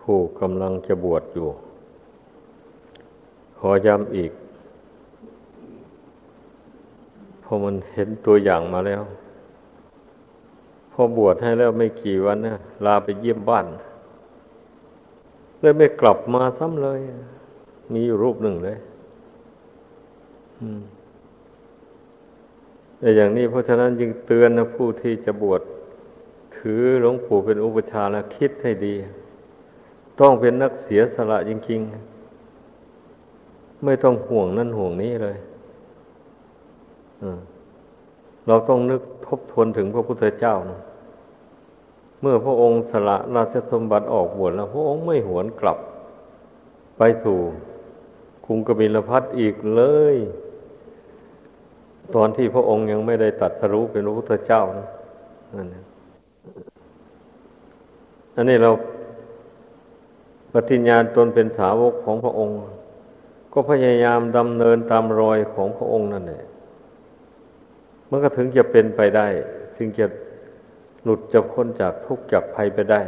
ผู้กำลังจะบวชอยู่ ขอย้ำอีกพอมันเห็นตัวอย่างมาแล้ว พอบวชให้แล้วไม่กี่วันนะลาไปเยี่ยมบ้าน เลยไม่กลับมาซ้ำเลย มีอยู่รูปหนึ่งเลยแต่อย่างนี้เพราะฉะนั้นจึงเตือนนะผู้ที่จะบวชถือหลวงปู่เป็นอุปชาแล้วคิดให้ดี ต้องเป็นนักเสียสละจริง ๆ ไม่ต้องห่วงนั่นห่วงนี้เลยเราต้องนึกทบทวนถึงพระพุทธเจ้านะเมื่อพระองค์สละราชสมบัติออกบวชแล้ว พระองค์ไม่หวนกลับ ไปสู่กรุงกบิลพัทอีกเลย ตอนที่พระองค์ยังไม่ได้ตัดสรู้เป็นพระพุทธเจ้านะนั่นอันนี้เรา ปฏิญญาณตนเป็นสาวกของพระองค์ ก็พยายามดำเนินตามรอยของพระองค์นั่นแหละมันก็ถึงจะเป็นไปได้ถึงจะหลุดจากพ้นจากทุกข์จากภัยไปได้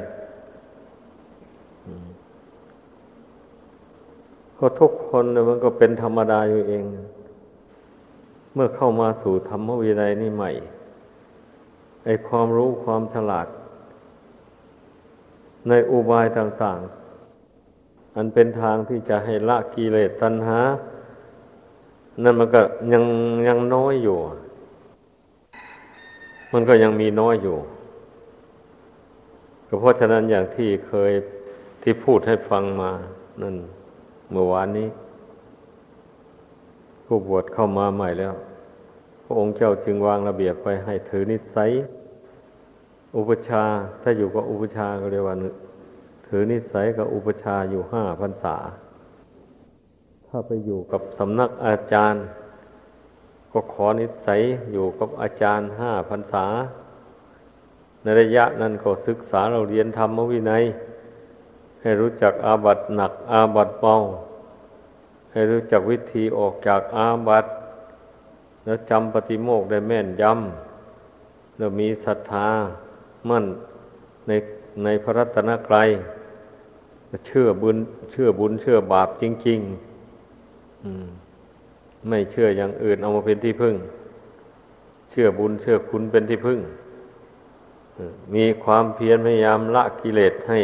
ก็ทุกคนมันก็เป็นธรรมดาอยู่เอง เมื่อเข้ามาสู่ธรรมวินัยนี่ใหม่ไอความรู้ความฉลาด ในอุบายต่าง ๆ อันเป็นทางที่จะให้ละกิเลสตัณหา นั่นมันก็ยังยังน้อยอยู่ มันก็ยังมีน้อยอยู่ ก็เพราะฉะนั้นอย่างที่เคยที่พูดให้ฟังมา นั่นเมื่อวานนี้ ผู้บวชเข้ามาใหม่แล้ว พระองค์เจ้าจึงวางระเบียบไปให้ถือนิสัย อุปชาถ้าอยู่กับอุปชาก็เรียกว่า ถือนิสัยกับอุปชาอยู่ห้าพรรษา ถ้าไปอยู่กับสำนักอาจารย์ ก็ขอนิสัยอยู่กับอาจารย์ห้าพรรษา ในระยะนั้นก็ศึกษาเราเรียนธรรมวินัย ให้รู้จักอาบัตหนักอาบัตเบาให้รู้จักวิธีออกจากอาบัตแล้วจำปฏิโมกได้แม่นยำแล้วมีศรัทธามั่นในในพระรัตนกรัย เชื่อบุญ เชื่อบุญ เชื่อบาปจริงๆไม่เชื่ออย่างอื่นเอามาเป็นที่พึ่ง เชื่อบุญเชื่อคุณเป็นที่พึ่งมีความเพียรพยายามละกิเลสให้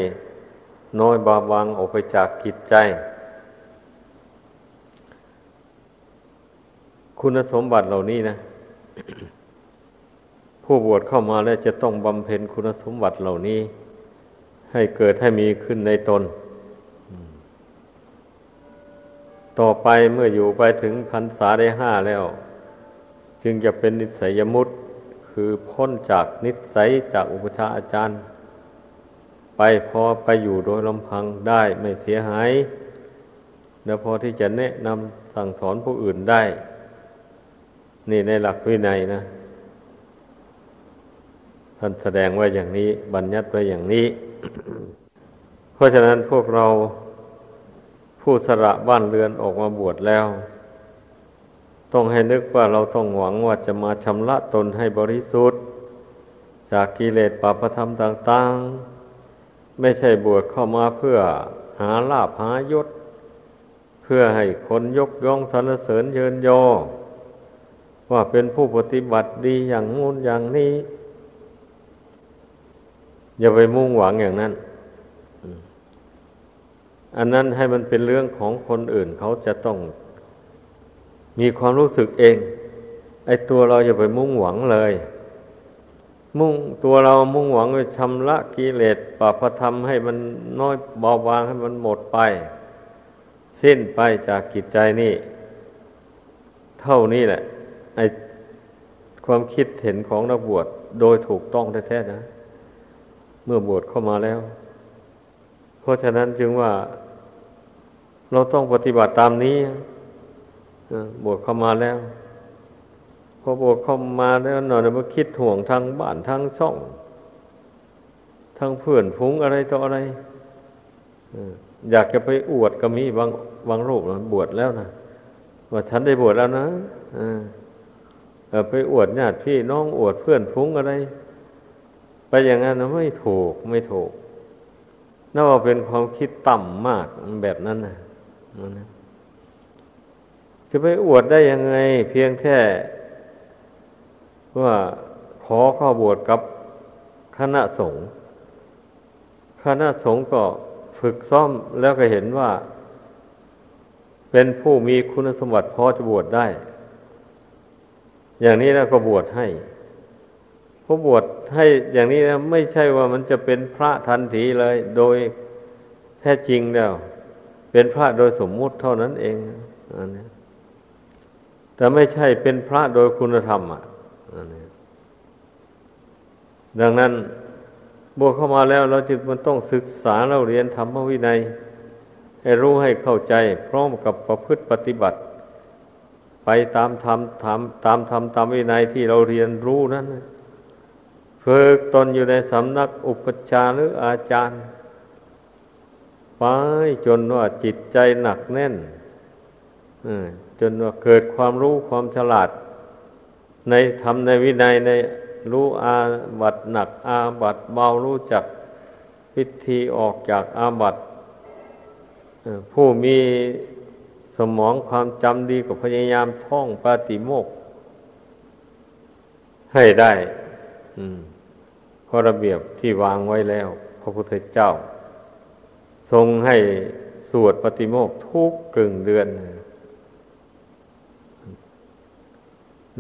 น้อยบาบางออกไปจากกิจใจ คุณสมบัติเหล่านี้นะ ผู้บวชเข้ามาแล้วจะต้องบำเพ็ญคุณสมบัติเหล่านี้ ให้เกิดให้มีขึ้นในตน ต่อไปเมื่ออยู่ไปถึงพรรษาได้ห้าแล้ว จึงจะเป็นนิสัยมุตคือพ้นจากนิสัยจากอุปชาอาจารย์ ไปพอไปอยู่โดยลำพังได้ไม่เสียหาย แล้วพอที่จะแนะนำสั่งสอนผู้อื่นได้ นี่ในหลักวินัยนะ ท่านแสดงไว้อย่างนี้ บัญญัติไว้อย่างนี้ เพราะฉะนั้นพวกเราผู้สละบ้านเรือนออกมาบวชแล้ว ต้องให้นึกว่าเราต้องหวังว่าจะมาชำระตนให้บริสุทธิ์ จากกิเลสปาปธรรมต่าง ๆ ไม่ใช่บวชเข้ามาเพื่อหาลาภหายศ เพื่อให้คนยกย่องสรรเสริญเยินยอว่าเป็นผู้ปฏิบัติดีอย่างงู้นอย่างนี้ อย่าไปมุ่งหวังอย่างนั้น อันนั้นให้มันเป็นเรื่องของคนอื่นเขาจะต้องมีความรู้สึกเอง ไอ้ตัวเราอย่าไปมุ่งหวังเลย มุ่งตัวเรามุ่งหวังไปชำระกิเลสปาปธรรมให้มันน้อยเบาบางให้มันหมดไป สิ้นไปจากกิจใจนี่ เท่านี้แหละ ไอ้ความคิดเห็นของนักบวชโดยถูกต้องแท้ๆนะ เมื่อบวชเข้ามาแล้ว เพราะฉะนั้นจึงว่า เราต้องปฏิบัติตามนี้บวชเข้ามาแล้ว พอบวชเข้ามาแล้วหน่อยมาคิดห่วงทางบ้านทางช่องทางเพื่อนพุงอะไรต่ออะไรอยากจะไปอวดก็มีบางบางรูปบวชแล้วนะว่าฉันได้บวชแล้วนะไปอวดญาติพี่น้องอวดเพื่อนพุงอะไร ไปอย่างนั้นไม่ถูกไม่ถูกนนับว่าเป็นความคิดต่ำมากแบบนั้นนะนะจะไปอวดได้ยังไง เพียงแค่ ว่าขอข้าบวชกับคณะสงฆ์คณะสงฆ์ก็ฝึกซ้อมแล้วก็เห็นว่า เป็นผู้มีคุณสมบัติพอจะบวชได้ อย่างนี้แล้วก็บวชให้ พอบวชให้อย่างนี้นะไม่ใช่ว่ามันจะเป็นพระทันทีเลย โดยแท้จริงแล้วเป็นพระโดยสมมุติเท่านั้นเองอันนี้แต่ไม่ใช่เป็นพระโดยคุณธรรม อะอันนี้ดังนั้นบวชเข้ามาแล้วเราจึงมันต้องศึกษาเราเรียนธรรมวินัย ให้รู้ให้เข้าใจ พร้อมกับประพฤติปฏิบัติ ไปตามธรรมตามตามธรรมตามวินัยที่เราเรียนรู้นั้น ฝึกตนอยู่ในสำนักอุปชาหรืออาจารย์ไปจนว่าจิตใจหนักแน่นจนว่าเกิดความรู้ความฉลาด ในธรรมในวินัยในรู้อาบัตหนัก อาบัตเบารู้จักพิธีออกจากอาบัตผู้มีสมองความจำดีก็พยายามท่องปาติโมกให้ได้ ข้อระเบียบที่วางไว้แล้ว พระพุทธเจ้า ทรงให้สวดปฏิโมกทุกกึ่งเดือน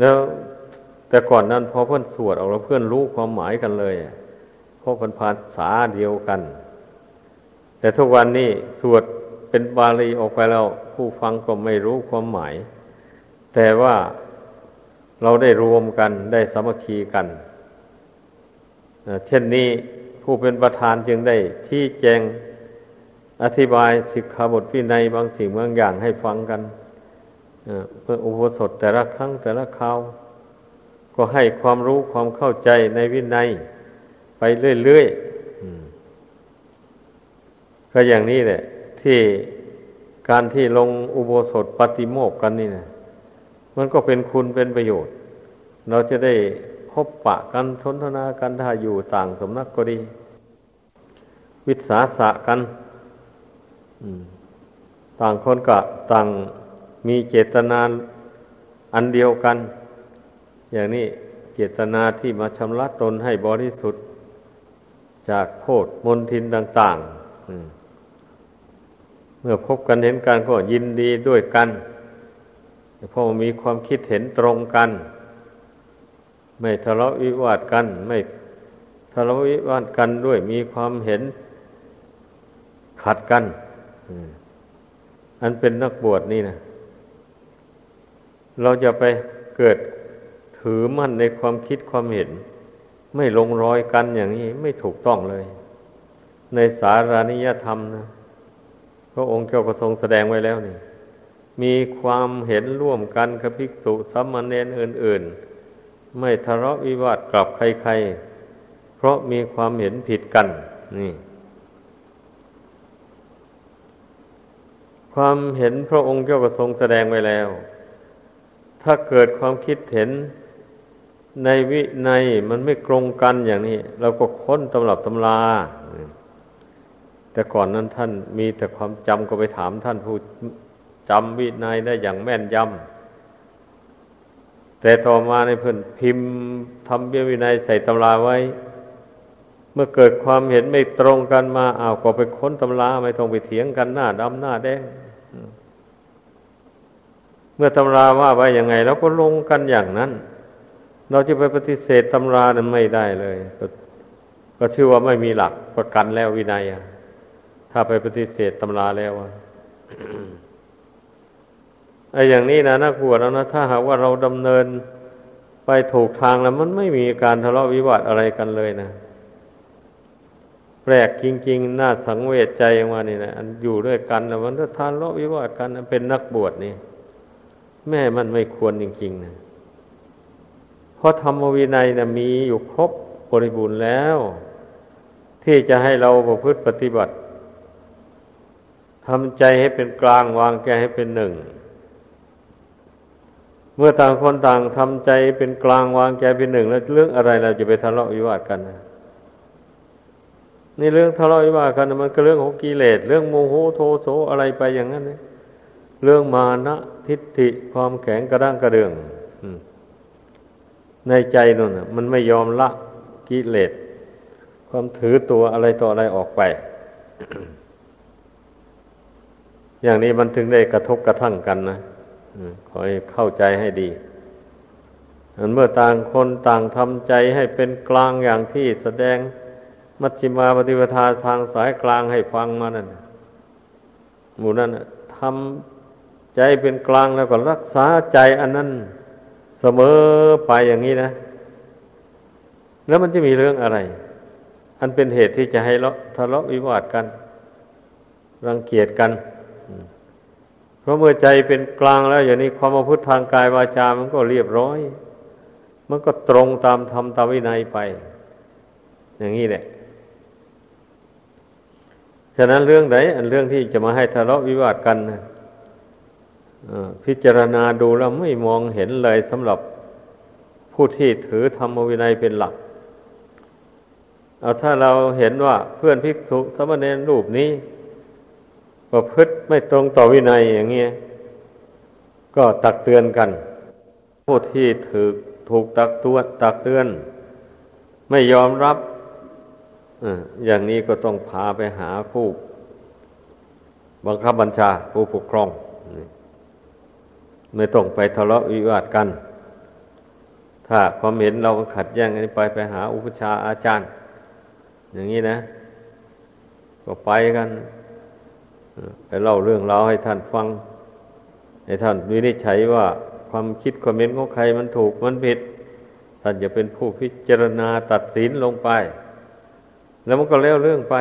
แล้วแต่ก่อนนั้นพอเพื่อนสวดออกแล้วเพื่อนรู้ความหมายกันเลยเพราะเป็นภาษาเดียวกัน แต่ทุกวันนี้สวดเป็นบาลีออกไปแล้ว ผู้ฟังก็ไม่รู้ความหมาย แต่ว่าเราได้รวมกันได้สามัคคีกัน เช่นนี้ผู้เป็นประธานจึงได้ที่แจงอธิบายสิกขาบทวินัยบางสิ่งบางอย่างให้ฟังกันเพื่ออุปสมบทแต่ละครั้งแต่ละคราว ก็ให้ความรู้ความเข้าใจในวินัยไปเรื่อยๆก็อย่างนี้แหละ ที่การที่ลงอุโบสถปฏิโมกกันนี่นะมันก็เป็นคุณเป็นประโยชน์ เราจะได้ บปะกันทนทนากันถ้าอยู่ต่างสมนักก็ดี วิสาสะกันต่างคนก็ต่างมีเจตนาอันเดียวกัน อย่างนี้เจตนาที่มาชำระตนให้บริสุทธิ์ จากโทษมนทินต่าง ๆ เมื่อพบกันเห็นกันก็ยินดีด้วยกันเพราะมีความคิดเห็นตรงกัน ไม่ทะเลาะวิวาทกัน ไม่ทะเลาะวิวาทกันด้วยมีความเห็นขัดกันอันเป็นนักบวชนี่นะเราจะไปเกิดถือมั่นในความคิดความเห็น ไม่ลงรอยกันอย่างนี้ไม่ถูกต้องเลย ในสารานิยธรรมนะพระองค์เจ้าก็ทรงแสดงไว้แล้วนี่ มีความเห็นร่วมกันกับภิกษุสัมมาเนนอื่นๆ ไม่ทะเลาะวิวาทกลับใครๆ เพราะมีความเห็นผิดกัน นี่ ความเห็นพระองค์เจ้าก็ทรงแสดงไว้แล้ว ถ้าเกิดความคิดเห็นในวิในมันไม่ตรงกันอย่างนี้ เราก็ค้นตำรับตำราแต่ก่อนนั้นท่านมีแต่ความจำก็ไปถามท่านผู้จำวินัยได้อย่างแม่นยำ แต่ต่อมาในเพื่อนพิมพ์ทำเบี้ยวินัยใส่ตำราไว้ เมื่อเกิดความเห็นไม่ตรงกันมาอ้าวก็ไปค้นตำราไม่ต้องไปเถียงกันหน้าดำหน้าแดงเมื่อตำราว่าไว้ยังไงเราก็ลงกันอย่างนั้น เราจะไปปฏิเสธตำรานั้นไม่ได้เลยกก็ชื่อว่าไม่มีหลักประกันแล้ววินัยถ้าไปปฏิเสธตำราแล้ว ไอ้อย่างนี้นะนักบวชแล้วนะถ้าหากว่าเราดำเนินไปถูกทางแล้ว มันไม่มีการทะเลาะวิวาทอะไรกันเลยนะแปลกจริง ๆ น่าสังเวชใจมานี่นะอยู่ด้วยกันแล้วมันก็ทะเลาะวิวาทกันเป็นนักบวชนี่แม่มันไม่ควรจริงๆนะเพราะธรรมวินัยนะมีอยู่ครบบริบูรณ์แล้ว ที่จะให้เราประพฤติปฏิบัติทำใจให้เป็นกลางวางใจให้เป็นหนึ่ง เมื่อต่างคนต่างทำใจเป็นกลางวางใจเป็นหนึ่ง แล้วเรื่องอะไรเราจะไปทะเลาะวิวาทกันนะนี่เรื่องทะเลาะวิวาทกันมันก็เรื่องของกิเลสเรื่องโมโหโทโสอะไรไปอย่างนั้นเนี่ยเรื่องมานะทิฏฐิความแข็งกระด้างกระเดืองในใจนั่นมันไม่ยอมละกิเลสความถือตัวอะไรต่ออะไรออกไป อย่างนี้มันถึงได้กระทบกระทั่งกันนะ ขอให้เข้าใจให้ดีเมื่อต่างคนต่างทำใจให้เป็นกลางอย่างที่แสดงมัชฌิมาปฏิปทาทางสายกลางให้ฟังมานั่นหมู่นั้นทำใจเป็นกลางแล้วก็รักษาใจอันนั้นเสมอไปอย่างนี้นะ แล้วมันจะมีเรื่องอะไร อันเป็นเหตุที่จะให้ทะเลาะวิวาทกัน รังเกียจกัน ราะเมื่อใจเป็นกลางแล้ว อย่างนี้ความประพฤติทางกายวาจามันก็เรียบร้อย มันก็ตรงตามธรรมตามวินัยไป อย่างนี้แหละฉะนั้นเรื่องไหนอันเรื่องที่จะมาให้ทะเลาะวิวาทกันนะพิจารณาดูแล้วไม่มองเห็นเลยสำหรับผู้ที่ถือธรรมวินัยเป็นหลัก เอาถ้าเราเห็นว่าเพื่อนภิกษุสมณเณรรูปนี้ ประพฤติไม่ตรงต่อวินัยอย่างเงี้ยก็ตักเตือนกัน ผู้ที่ถือถูกตักตัวตักเตือน ไม่ยอมรับอย่างนี้ก็ต้องพาไปหาผู้ บังคับบัญชาผู้ปกครอง ไม่ต้องไปทะเลาะวิวาทกัน ถ้าความเห็นเราขัดแย้งกันไปไปหาอุปชาอาจารย์ อย่างนี้นะ ก็ไปกัน ไปเล่าเรื่องราวให้ท่านฟัง ให้ท่านวินิจฉัยว่าความคิดความเห็นของใครมันถูกมันผิด ท่านจะเป็นผู้พิจารณาตัดสินลงไป แล้วมันก็แล้วเรื่องไป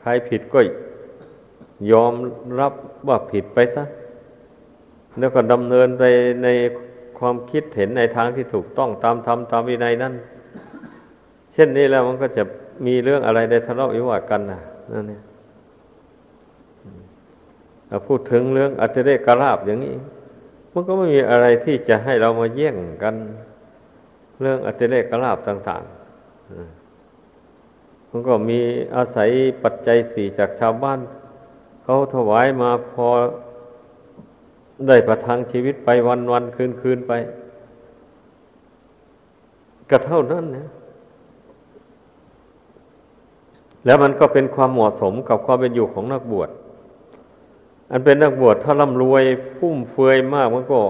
ใครผิดก็ยอมรับว่าผิดไปซะ แล้วก็ดำเนินไปในความคิดเห็นในทางที่ถูกต้องตามธรรมตามวินัยนั้นเช่นนี้แล้วมันก็จะมีเรื่องอะไรได้ทะเลาะวิวาทกันนะนั่นเนี่ย พูดถึงเรื่องอัจเรกราบอย่างนี้ มันก็ไม่มีอะไรที่จะให้เรามาแย่งกัน เรื่องอัจเรกราบต่างๆมันก็มีอาศัยปัจจัยสี่จากชาวบ้าน เขาถวายมาพอได้ประทังชีวิตไปวันวันคืนคืนไปก็เท่านั้นนะแล้วมันก็เป็นความเหมาะสมกับความเป็นอยู่ของนักบวช อันเป็นนักบวชถ้าร่ำรวยฟุ่มเฟือยมากมันก็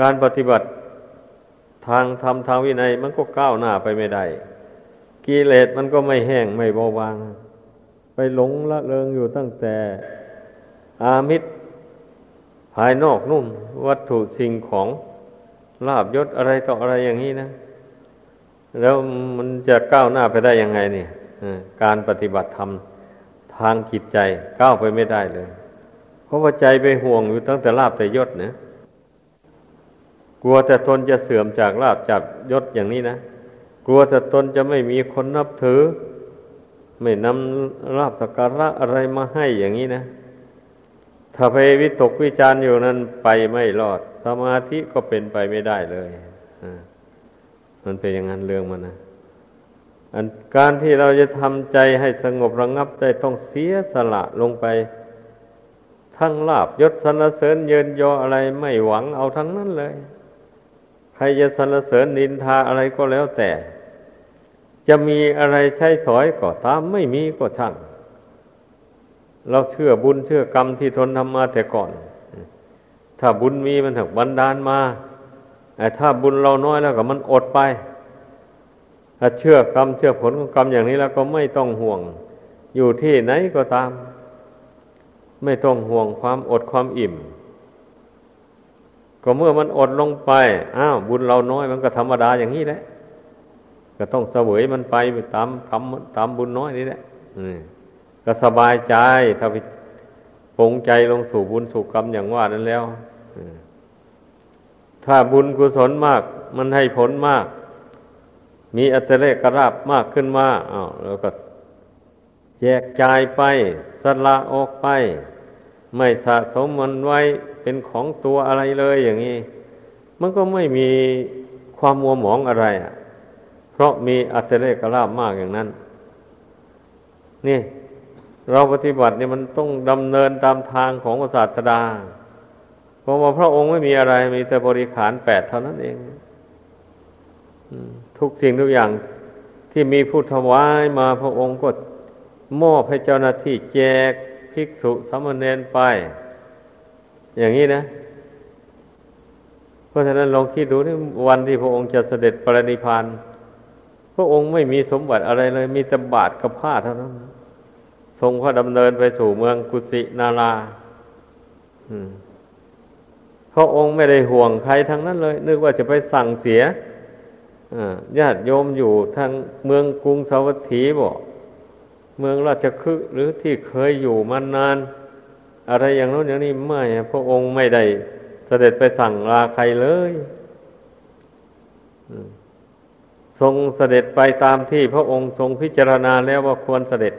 การปฏิบัติทางธรรมทางวินัย มันก็ก้าวหน้าไปไม่ได้กิเลสมันก็ไม่แห้งไม่เบาบาง ไปหลงละเลงอยู่ตั้งแต่ อามิตรภายนอกนุ่มวัตถุสิ่งของลาบยศอะไรต่ออะไรอย่างนี้นะ แล้วมันจะก้าวหน้าไปได้ยังไงเนี่ยการปฏิบัติธรรมทางจิตใจก้าวไปไม่ได้เลย ราะว่าใจไปห่วงอยู่ตั้งแต่ลาบแต่ยศนะกลัวแต่ตนจะเสื่อมจากลาบจากยศอย่างนี้นะกลัวแต่ตนจะไม่มีคนนับถือ ไม่นำลาบสักการะอะไรมาให้อย่างนี้นะถ้าไปวิตกวิจารอยู่นั้นไปไม่รอด สมาธิก็เป็นไปไม่ได้เลยมันเป็นอย่างนั้นเรื่องมันนะอันการที่เราจะทำใจให้สงบระงงับได้ต้องเสียสละลงไป ทั้งลาบยศสรรเสริญเยินยออะไรไม่หวังเอาทั้งนั้นเลย ใครจะสรรเสริญนินทาอะไรก็แล้วแต่ จะมีอะไรใช้สอยก็ตามไม่มีก็ช่างเราเชื่อบุญเชื่อกรรมที่ทนทำมาแต่ก่อน ถ้าบุญมีมันถึงบันดาลมาแต่ถ้าบุญเราน้อยแล้วก็มันอดไป ถ้าเชื่อกรรมเชื่อผลของกรรมอย่างนี้แล้วก็ไม่ต้องห่วง อยู่ที่ไหนก็ตาม ไม่ต้องห่วงความอดความอิ่ม ก็เมื่อมันอดลงไป อ้าวบุญเราน้อยมันก็ธรรมดาอย่างนี้แหละ ก็ต้องเสวยมันไปตามทำตามบุญน้อยนี่แหละก็สบายใจถ้าไปปงใจลงสู่บุญสู่กรรมอย่างว่านั้นแล้วถ้าบุญกุศลมาก มันให้ผลมาก มีอัตเลกราบมากขึ้นมาอ้าวแล้วก็แยกจ่ายไปสละออกไป ไม่สะสมมันไว้เป็นของตัวอะไรเลยอย่างนี้ มันก็ไม่มีความมัวหมองอะไรอะ เพราะมีอัตเลกราบมากอย่างนั้น นี่ เราปฏิบัติเนี่ยมันต้องดำเนินตามทางของศาสดา เพราะว่าพระองค์ไม่มีอะไร มีแต่บริขารแปดเท่านั้นเองทุกสิ่งทุกอย่างที่มีผู้ถวายมาพระองค์ก็มอบให้เจ้าหน้าที่แจก ภิกษุสามเณรไป อย่างนี้นะ เพราะฉะนั้นลองคิดดูนี่วันที่พระองค์จะเสด็จปรินิพานพระองค์ไม่มีสมบัติอะไรเลย มีแต่บาทกับผ้าเท่านั้น ทรงพระดำเนินไปสู่เมืองกุสินาราพระองค์ไม่ได้ห่วงใครทั้งนั้นเลย นึกว่าจะไปสั่งเสียญาติโยมอยู่ทางเมืองกรุงสาวัตถีบอก เมืองราชคฤห์หรือที่เคยอยู่มานาน อะไรอย่างโน้นอย่างนี้ไม่พระองค์ไม่ได้เสด็จไปสั่งลาใครเลยทรงเสด็จไปตามที่พระองค์ทรงพิจารณาแล้วว่าควรเสด็จ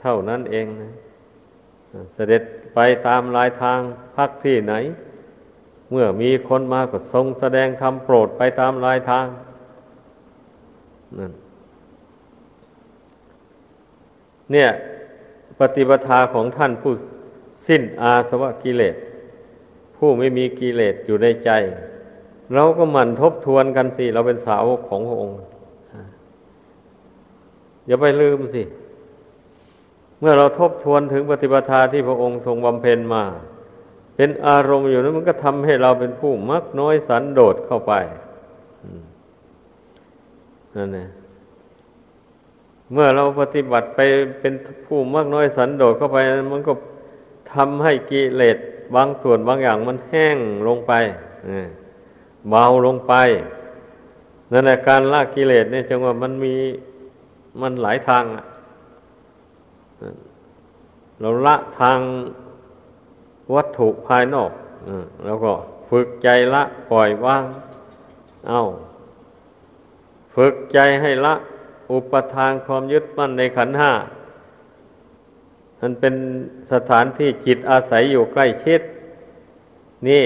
เท่านั้นเองนะเสด็จไปตามลายทางพักที่ไหน เมื่อมีคนมาก็ทรงแสดงธรรมโปรดไปตามลายทางนั่น เนี่ย ปฏิปทาของท่านผู้สิ้นอาสวะกิเลส ผู้ไม่มีกิเลสอยู่ในใจ เราก็หมั่นทบทวนกันสิ เราเป็นสาวกของพระองค์ อย่าไปลืมสิ เมื่อเราทบทวนถึงปฏิปทาที่พระองค์ทรงบำเพ็ญมา เป็นอารมณ์อยู่นั้นมันก็ทำให้เราเป็นผู้มักน้อยสันโดษเข้าไปนั่นแหละ เมื่อเราปฏิบัติไปเป็นผู้มากน้อยสันโดษเข้าไป มันก็ทำให้กิเลสบางส่วนบางอย่างมันแห้งลงไปเบาลงไปนั่นแหละการละกิเลสเนี่ยจังว่ามันมีมันหลายทางเราละทางวัตถุภายนอกแล้วก็ฝึกใจละปล่อยวาง เอาฝึกใจให้ละ อุปทานความยึดมั่นในขันห้ามันเป็นสถานที่จิตอาศัยอยู่ใกล้ชิด นี่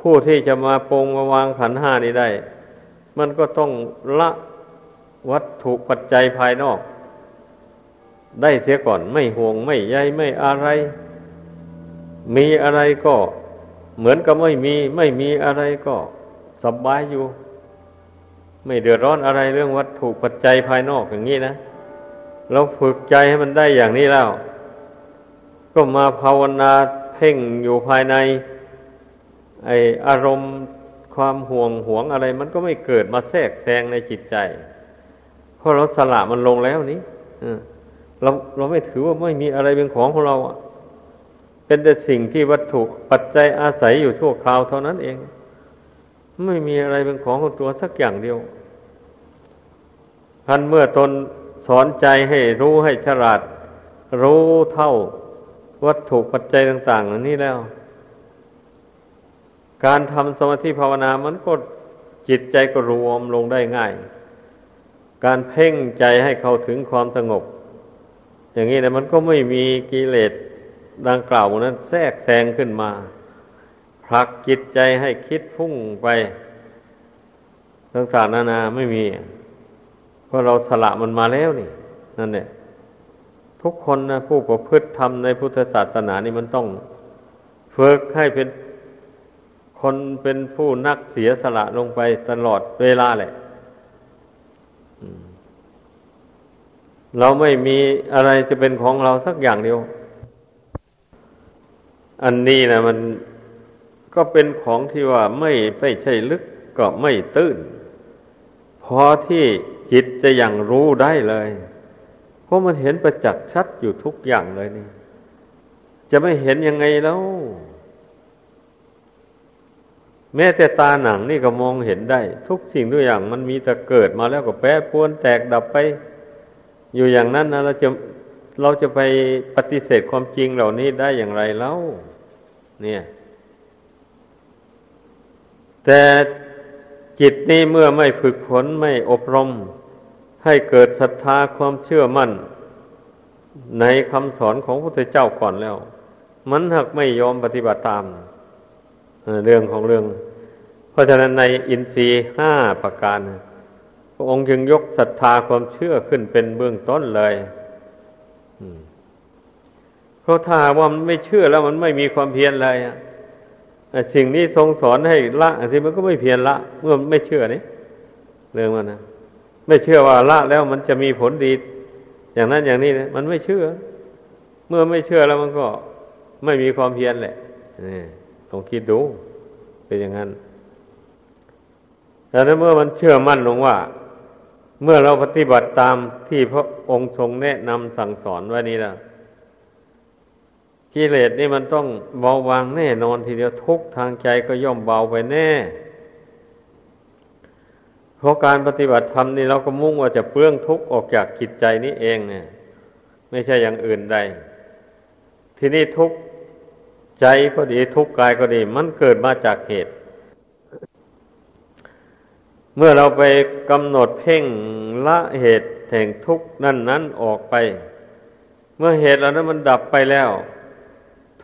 ผู้ที่จะมาปรงมาวางขันห้านี้ได้ มันก็ต้องละวัตถุปัจจัยภายนอก ได้เสียก่อนไม่ห่วงไม่ใยไม่อะไร มีอะไรก็ เหมือนกับไม่มี ไม่มีอะไรก็สบายอยู่ ไม่เดือดร้อนอะไรเรื่องวัตถุปัจจัยภายนอกอย่างนี้นะเราฝึกใจให้มันได้อย่างนี้แล้ว ก็มาภาวนาเพ่งอยู่ภายใน ไออารมณ์ความห่วงหวงอะไร มันก็ไม่เกิดมาแทรกแซงในจิตใจ เพราะเราสละมันลงแล้วนี้เราเราไม่ถือว่าไม่มีอะไรเป็นของของเราเป็นแต่สิ่งที่วัตถุปัจจัยอาศัยอยู่ชั่วคราวเท่านั้นเอง ไม่มีอะไรเป็นของของตัวสักอย่างเดียวพันเมื่อตนสอนใจให้รู้ให้ฉลาด รู้เท่าวัตถุปัจจัยต่างๆเหล่านี้แล้ว การทำสมาธิภาวนามันก็จิตใจก็รวมลงได้ง่าย การเพ่งใจให้เข้าถึงความสงบ อย่างนี้นะมันก็ไม่มีกิเลสดังกล่าวนั้นแทรกแซงขึ้นมา ผลักจิตใจให้คิดพุ่งไปต่างๆนานาไม่มี เพราะเราสละมันมาแล้วนี่ นั่นแหละทุกคนนะผู้ประพฤติธรรมในพุทธศาสนานี่มันต้องฝึกให้เป็นคนเป็นผู้นักเสียสละลงไปตลอดเวลาแหละเราไม่มีอะไรจะเป็นของเราสักอย่างเดียว อันนี้นะมัน ก็เป็นของที่ว่าไม่ไม่ใช่ลึกก็ไม่ตื้น พอที่จิตจะยังรู้ได้เลย เพราะมันเห็นประจักษ์ชัดอยู่ทุกอย่างเลยนี่ จะไม่เห็นยังไงแล้ว แม้แต่ตาหนังนี่ก็มองเห็นได้ ทุกสิ่งทุกอย่างมันมีแต่เกิดมาแล้วก็แปรปวนแตกดับไป อยู่อย่างนั้นนะเราจะเราจะไปปฏิเสธความจริงเหล่านี้ได้อย่างไรแล้วเนี่ย แต่จิตนี้เมื่อไม่ฝึกฝนไม่อบรม ให้เกิดศรัทธาความเชื่อมั่น ในคำสอนของพระพุทธเจ้าก่อนแล้ว มันหักไม่ยอมปฏิบัติตามเรื่องของเรื่อง เพราะฉะนั้นในอินทรีย์ห้าประการพระองค์จึงยกศรัทธาความเชื่อขึ้นเป็นเบื้องต้นเลยเพราะถ้าว่ามันไม่เชื่อแล้วมันไม่มีความเพียรเลย สิ่งนี้ทรงสอนให้ละสิมันก็ไม่เพียรละ เมื่อไม่เชื่อนี่เรื่องมันนะไม่เชื่อว่าละแล้วมันจะมีผลดี อย่างนั้นอย่างนี้นะมันไม่เชื่อ เมื่อไม่เชื่อแล้วมันก็ไม่มีความเพียรแหละนี่ลองคิดดู เป็นอย่างนั้นแต่เมื่อมันเชื่อมั่นลงว่า เมื่อเราปฏิบัติตามที่พระองค์ทรงแนะนำสั่งสอนไว้นี้แล้ว กิเลสนี่มันต้องเบาบางแน่นอนทีเดียวทุกทางใจก็ย่อมเบาไปแน่ เพราะการปฏิบัติธรรมนี่เราก็มุ่งว่าจะเปื้องทุกออกจากจิตใจนี้เองเนี่ย ไม่ใช่อย่างอื่นใด ทีนี้ทุกใจก็ดีทุกกายก็ดี มันเกิดมาจากเหตุ เมื่อเราไปกำหนดเพ่งละเหตุแห่งทุกนั่นนั้นออกไป เมื่อเหตุเหล่านั้นมันดับไปแล้ว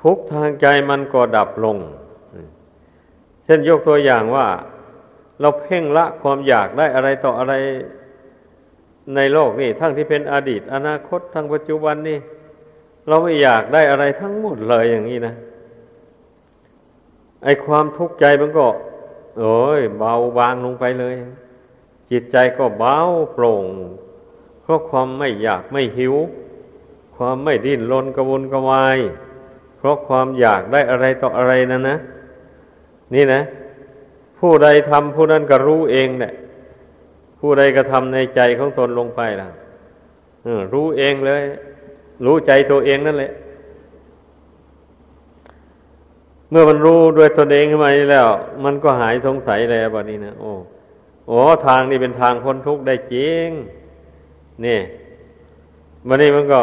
ทุกทางใจมันก็ดับลง เช่นยกตัวอย่างว่า เราเพ่งละความอยากได้อะไรต่ออะไรในโลกนี่ทั้งที่เป็นอดีต อนาคตทั้งปัจจุบันนี่ เราไม่อยากได้อะไรทั้งหมดเลยอย่างนี้นะไอความทุกข์ใจมันก็ โอ้ยเบาบางลงไปเลย จิตใจก็เบาโปร่ง เพราะความไม่อยากไม่หิว ความไม่ดิ้นรนกระวนกระวาย เพราะความอยากได้อะไรต่ออะไรนั่นนะ นี่นะ ผู้ใดทำผู้นั้นก็รู้เองแหละผู้ใดกระทำในใจของตนลงไปล่ะรู้เองเลย รู้ใจตัวเองนั่นแหละ เมื่อมันรู้ด้วยตนเองขึ้นมาแล้ว มันก็หายสงสัยแล้วแบบนี้นะโอ้โอ้ทางนี้เป็นทางพ้นทุกข์ได้จริงนี่มันนี่มันก็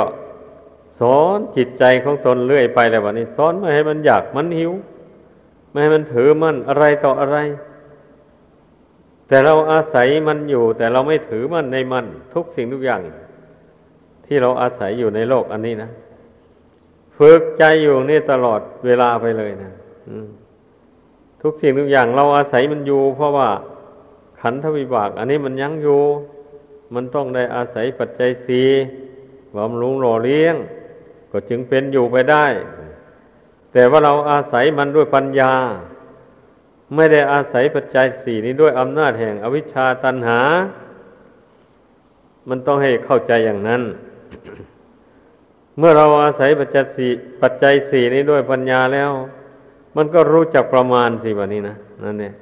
สอนจิตใจของตนเรื่อยไปแล้ววันนี้สอนไม่ให้มันอยากมันหิว ไม่ให้มันถือมันอะไรต่ออะไร แต่เราอาศัยมันอยู่ แต่เราไม่ถือมันในมัน ทุกสิ่งทุกอย่าง ที่เราอาศัยอยู่ในโลกอันนี้นะฝึกใจอยู่นี่ตลอดเวลาไปเลยนะทุกสิ่งทุกอย่างเราอาศัยมันอยู่ เพราะว่าขันธวิบาก อันนี้มันยั้งอยู่ มันต้องได้อาศัยปัจจัยสีบำรุงหล่อเลี้ยง ก็จึงเป็นอยู่ไปได้ แต่ว่าเราอาศัยมันด้วยปัญญา ไม่ได้อาศัยปัจจัยสี่นี้ด้วยอำนาจแห่งอวิชชาตันหา มันต้องให้เข้าใจอย่างนั้น เมื่อเราอาศัยปัจจัยสี่ปัจจัยสี่นี้ด้วยปัญญาแล้ว มันก็รู้จักประมาณสิแบบนี้นะนั่นเนี่ย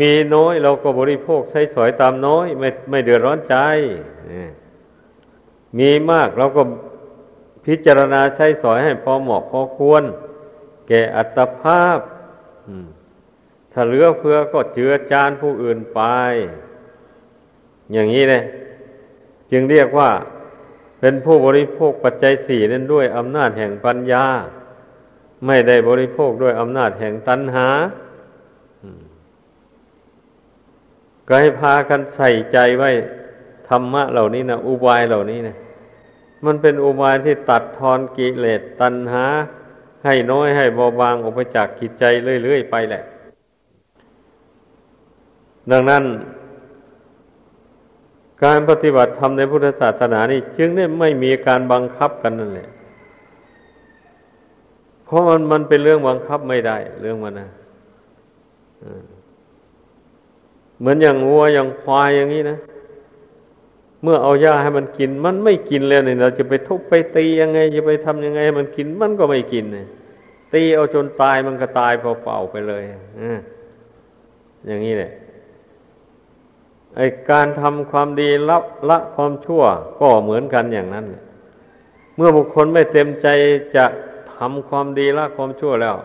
มีน้อยเราก็บริโภคใช้สอยตามน้อย ไม่ไม่เดือดร้อนใจ มีมากเราก็พิจารณาใช้สอยให้พอเหมาะพอควร แก่อัตภาพถ้าเหลือเพื่อก็เจือจานผู้อื่นไป อย่างนี้เลยจึงเรียกว่าเป็นผู้บริโภคปัจจัยสี่นั้นด้วยอำนาจแห่งปัญญา ไม่ได้บริโภคด้วยอำนาจแห่งตัณหาก็ให้พากันใส่ใจไว้ ธรรมะเหล่านี้นะอุบายเหล่านี้นะมันเป็นอุบายที่ตัดทอนกิเลสตัณหา ให้น้อยให้เบาบางออกไปจากกิจใจเรื่อยๆไปแหละ ดังนั้น การปฏิบัติธรรมในพุทธศาสนานี่จึงได้ไม่มีการบังคับกันนั่นแหละเพราะมันมันเป็นเรื่องบังคับไม่ได้ เรื่องมันนะเหมือนอย่างวัวอย่างควายอย่างนี้นะ เมื่อเอาหญ้าให้มันกิน มันไม่กินแล้วเนี่ย เราจะไปทุบไปตียังไง จะไปทำยังไงให้มันกินมันก็ไม่กินเนี่ยตีเอาจนตายมันก็ตายเปล่าๆไปเลยออย่างนี้แหละไอการทำความดีละละความชั่วก็เหมือนกันอย่างนั้น เมื่อบุคคลไม่เต็มใจจะทำความดีละความชั่วแล้ว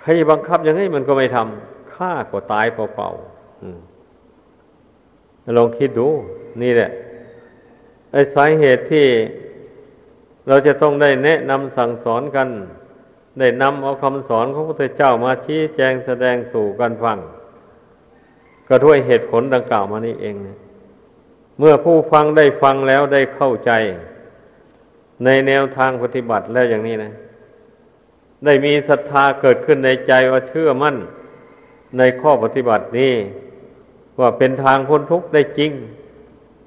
ใครบังคับยังไงมันก็ไม่ทำฆ่าก็ตายเปล่าๆลองคิดดู นี่แหละไอ้สาเหตุที่เราจะต้องได้แนะนำสั่งสอนกัน ได้นำเอาคำสอนของพระพุทธเจ้ามาชี้แจงแสดงสู่กันฟัง ก็ด้วยเหตุผลดังกล่าวมานี้เองเมื่อผู้ฟังได้ฟังแล้วได้เข้าใจ ในแนวทางปฏิบัติแล้วอย่างนี้นะ ได้มีศรัทธาเกิดขึ้นในใจว่าเชื่อมั่น ในข้อปฏิบัตินี้ ว่าเป็นทางพ้นทุกข์ได้จริง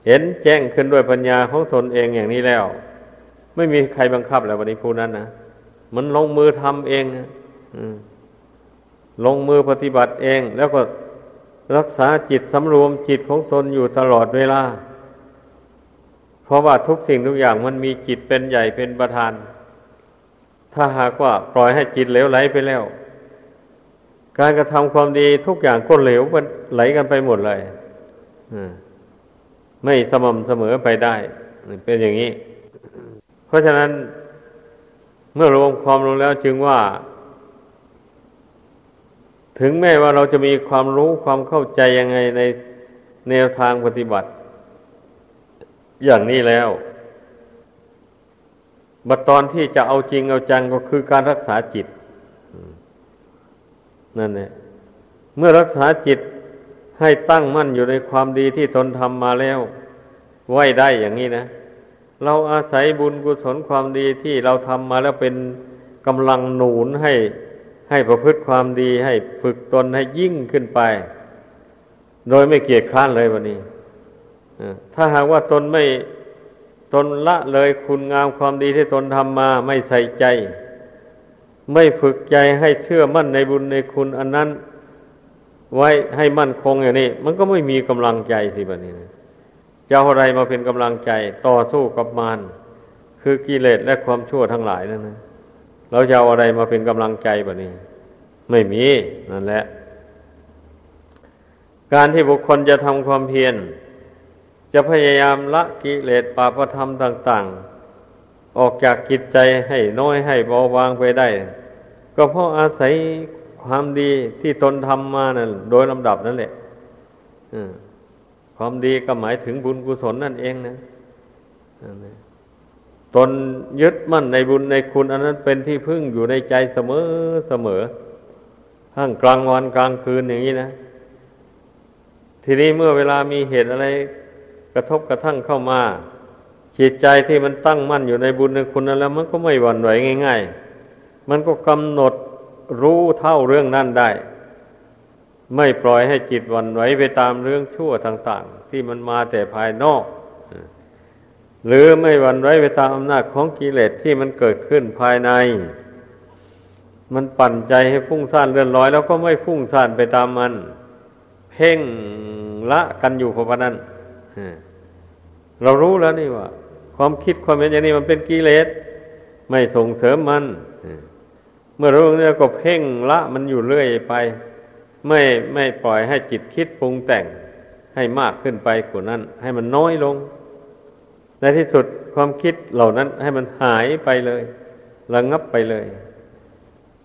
เห็นแจ้งขึ้นด้วยปัญญาของตนเองอย่างนี้แล้ว ไม่มีใครบังคับแล้ววันนี้ผู้นั้นนะมันลงมือทำเองลงมือปฏิบัติเอง แล้วก็รักษาจิตสำรวมจิตของตนอยู่ตลอดเวลา เพราะว่าทุกสิ่งทุกอย่างมันมีจิตเป็นใหญ่เป็นประธาน ถ้าหากว่าปล่อยให้จิตเหลวไหลไปแล้ว การกระทำความดีทุกอย่างก็เหลวไหลกันไปหมดเลย ไม่สม่ำเสมอไปได้ เป็นอย่างนี้ เพราะฉะนั้นเมื่อรวมความลงแล้วจึงว่า ถึงแม้ว่าเราจะมีความรู้ความเข้าใจยังไงในแนวทางปฏิบัติ อย่างนี้แล้วบัดตอนที่จะเอาจริงเอาจังก็คือการรักษาจิตนั่นแหละเมื่อรักษาจิต ให้ตั้งมั่นอยู่ในความดีที่ตนทำมาแล้ว ไว้ได้อย่างนี้นะ เราอาศัยบุญกุศลความดีที่เราทำมาแล้วเป็นกำลังหนุนให้ให้ประพฤติความดีให้ฝึกตนให้ยิ่งขึ้นไป โดยไม่เกียจคร้านเลยวันนี้ถ้าหากว่าตนไม่ตนละเลยคุณงามความดีที่ตนทำมาไม่ใส่ใจ ไม่ฝึกใจให้เชื่อมั่นในบุญในคุณอันนั้น ไว้ให้มั่นคงอย่างนี้ มันก็ไม่มีกำลังใจสิแบบนี้นะจะเอาอะไรมาเป็นกำลังใจต่อสู้กับมารคือกิเลสและความชั่วทั้งหลายนั่นนะเราจะเอาอะไรมาเป็นกำลังใจแบบนี้ ไม่มีนั่นแหละ การที่บุคคลจะทำความเพียร จะพยายามละกิเลสปาปธรรมต่าง ๆ ออกจากกิจใจให้น้อยให้เบาบางไปได้ ก็เพราะอาศัย ความดีที่ตนทำมานั่นโดยลำดับนั่นแหละความดีก็หมายถึงบุญกุศลนั่นเองนะตนยึดมั่นในบุญในคุณ อันนั้นเป็นที่พึ่งอยู่ในใจเสมอเสมอทั้งกลางวันกลางคืนอย่างนี้นะ ทีนี้เมื่อเวลามีเหตุอะไรกระทบกระทั่งเข้ามาจิตใจที่มันตั้งมั่นอยู่ในบุญในคุณนั้นแล้ว มันก็ไม่หวั่นไหวง่าย ๆ มันก็กำหนด รู้เท่าเรื่องนั้นได้ ไม่ปล่อยให้จิตวันไหวไปตามเรื่องชั่วต่างๆ ที่มันมาแต่ภายนอก หรือไม่วันไหวไปตามอำนาจของกิเลสที่มันเกิดขึ้นภายใน มันปั่นใจให้ฟุ้งซ่านเลื่อนลอย แล้วก็ไม่ฟุ้งซ่านไปตามมัน เพ่งละกันอยู่เพราะนั้นเรารู้แล้วนี่ว่า ความคิดความเห็นอย่างนี้มันเป็นกิเลสไม่ส่งเสริมมัน เมื่อรู้เนี่ยก็เพ่งละมันอยู่เรื่อยไป ไม่ไม่ปล่อยให้จิตคิดปรุงแต่งให้มากขึ้นไปกว่านั้น ให้มันน้อยลง ในที่สุดความคิดเหล่านั้นให้มันหายไปเลยระงับไปเลย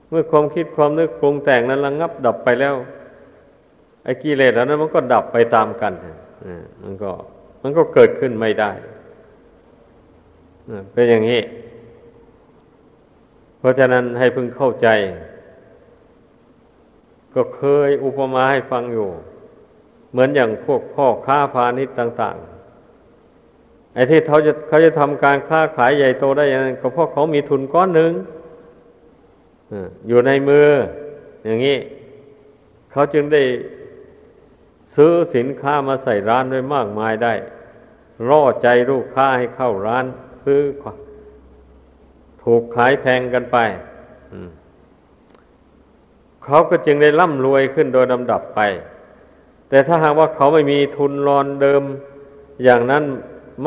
เมื่อความคิดความนึกปรุงแต่งนั้นระงับดับไปแล้วไอ้กิเลสเหล่านั้นมันก็ดับไปตามกันมันก็ มันก็เกิดขึ้นไม่ได้เป็นอย่างนี้ เพราะฉะนั้นให้พึงเข้าใจ ก็เคยอุปมาให้ฟังอยู่ เหมือนอย่างพวกพ่อค้าพาณิชย์ต่าง ๆ ไอ้ที่เขาจะเขาจะทำการค้าขายใหญ่โตได้ย่างก็เพราะเขามีทุนก้อนหนึ่งอยู่ในมือ อย่างนี้ เขาจึงได้ซื้อสินค้ามาใส่ร้านไว้มากมายได้ ร่อใจลูกค้าให้เข้าร้าน ซื้อ ถูกขายแพงกันไปเขาก็จึงได้ร่ำรวยขึ้นโดยลำดับไป แต่ถ้าหากว่าเขาไม่มีทุนรอนเดิม อย่างนั้น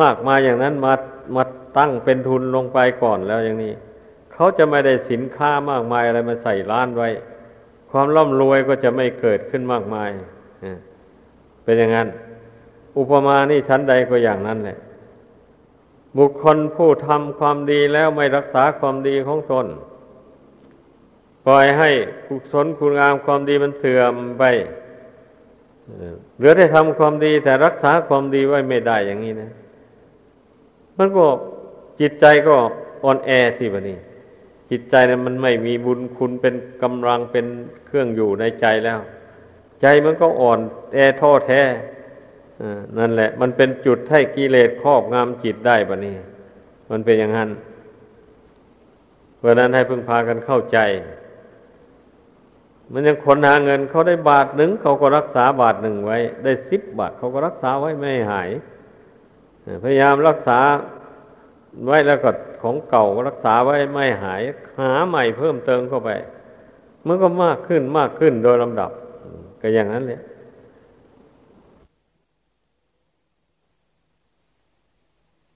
มากมาอย่างนั้นมามาตั้งเป็นทุนลงไปก่อนแล้วอย่างนี้ เขาจะไม่ได้สินค้ามากมายอะไรมาใส่ร้านไว้ ความร่ำรวยก็จะไม่เกิดขึ้นมากมายเป็นอย่างนั้น อุปมานี่ชั้นใดก็อย่างนั้นแหละ บุคคลผู้ทำความดีแล้วไม่รักษาความดีของตนปล่อยให้กุศลคุณงามความดีมันเสื่อมไปเหลือได้ทำความดีแต่รักษาความดีไว้ไม่ได้อย่างนี้นะ มันก็จิตใจก็อ่อนแอสิบนี้ จิตใจนี่ยมันไม่มีบุญคุณเป็นกำลังเป็นเครื่องอยู่ในใจแล้ว ใจมันก็อ่อนแอท้อแท้ นั่นแหละ มันเป็นจุดให้กิเลสครอบงำจิตได้บะนี้มันเป็นอย่างนั้นเพราะนั้นให้พึ่งพากันเข้าใจ มันยังคนหาเงินเขาได้บาทหนึ่งเขาก็รักษาบาทหนึ่งไว้ ได้สิบบาทเขาก็รักษาไว้ไม่ให้หาย พยายามรักษาไว้แล้วก็ของเก่ารักษาไว้ไม่หาย หาใหม่เพิ่มเติมเข้าไป มันก็มากขึ้นมากขึ้นโดยลำดับ ก็อย่างนั้นเลย